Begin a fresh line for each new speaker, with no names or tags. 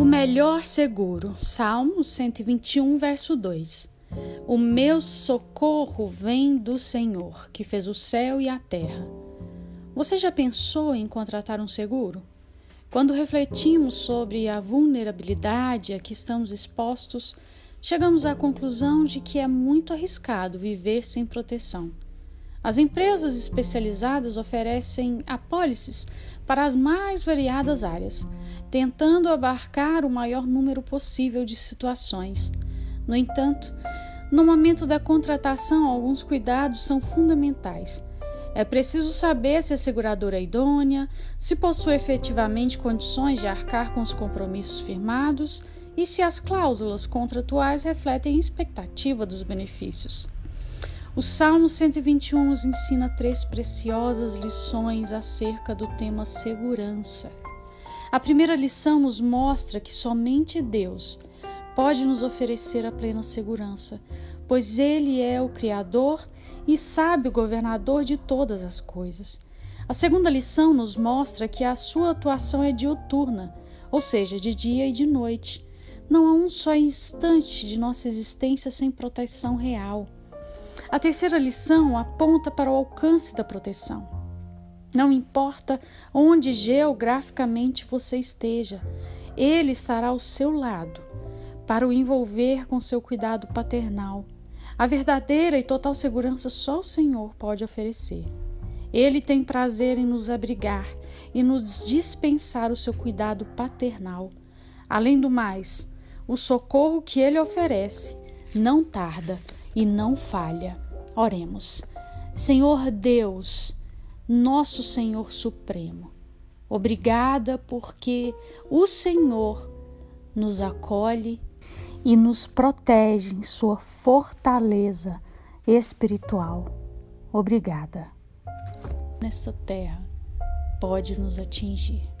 O melhor seguro. Salmo 121, verso 2. O meu socorro vem do Senhor, que fez o céu e a terra. Você já pensou em contratar um seguro? Quando refletimos sobre a vulnerabilidade a que estamos expostos, chegamos à conclusão de que é muito arriscado viver sem proteção. As empresas especializadas oferecem apólices para as mais variadas áreas, tentando abarcar o maior número possível de situações. No entanto, no momento da contratação, alguns cuidados são fundamentais. É preciso saber se a seguradora é idônea, se possui efetivamente condições de arcar com os compromissos firmados e se as cláusulas contratuais refletem a expectativa dos benefícios. O Salmo 121 nos ensina três preciosas lições acerca do tema segurança. A primeira lição nos mostra que somente Deus pode nos oferecer a plena segurança, pois Ele é o Criador e sabe o governador de todas as coisas. A segunda lição nos mostra que a sua atuação é diuturna, ou seja, de dia e de noite. Não há um só instante de nossa existência sem proteção real. A terceira lição aponta para o alcance da proteção. Não importa onde geograficamente você esteja, ele estará ao seu lado para o envolver com seu cuidado paternal. A verdadeira e total segurança só o Senhor pode oferecer. Ele tem prazer em nos abrigar e nos dispensar o seu cuidado paternal. Além do mais, o socorro que ele oferece não tarda e não falha. Oremos. Senhor Deus, nosso Senhor Supremo, obrigada porque o Senhor nos acolhe e nos protege em sua fortaleza espiritual. Obrigada. Nesta terra pode nos atingir.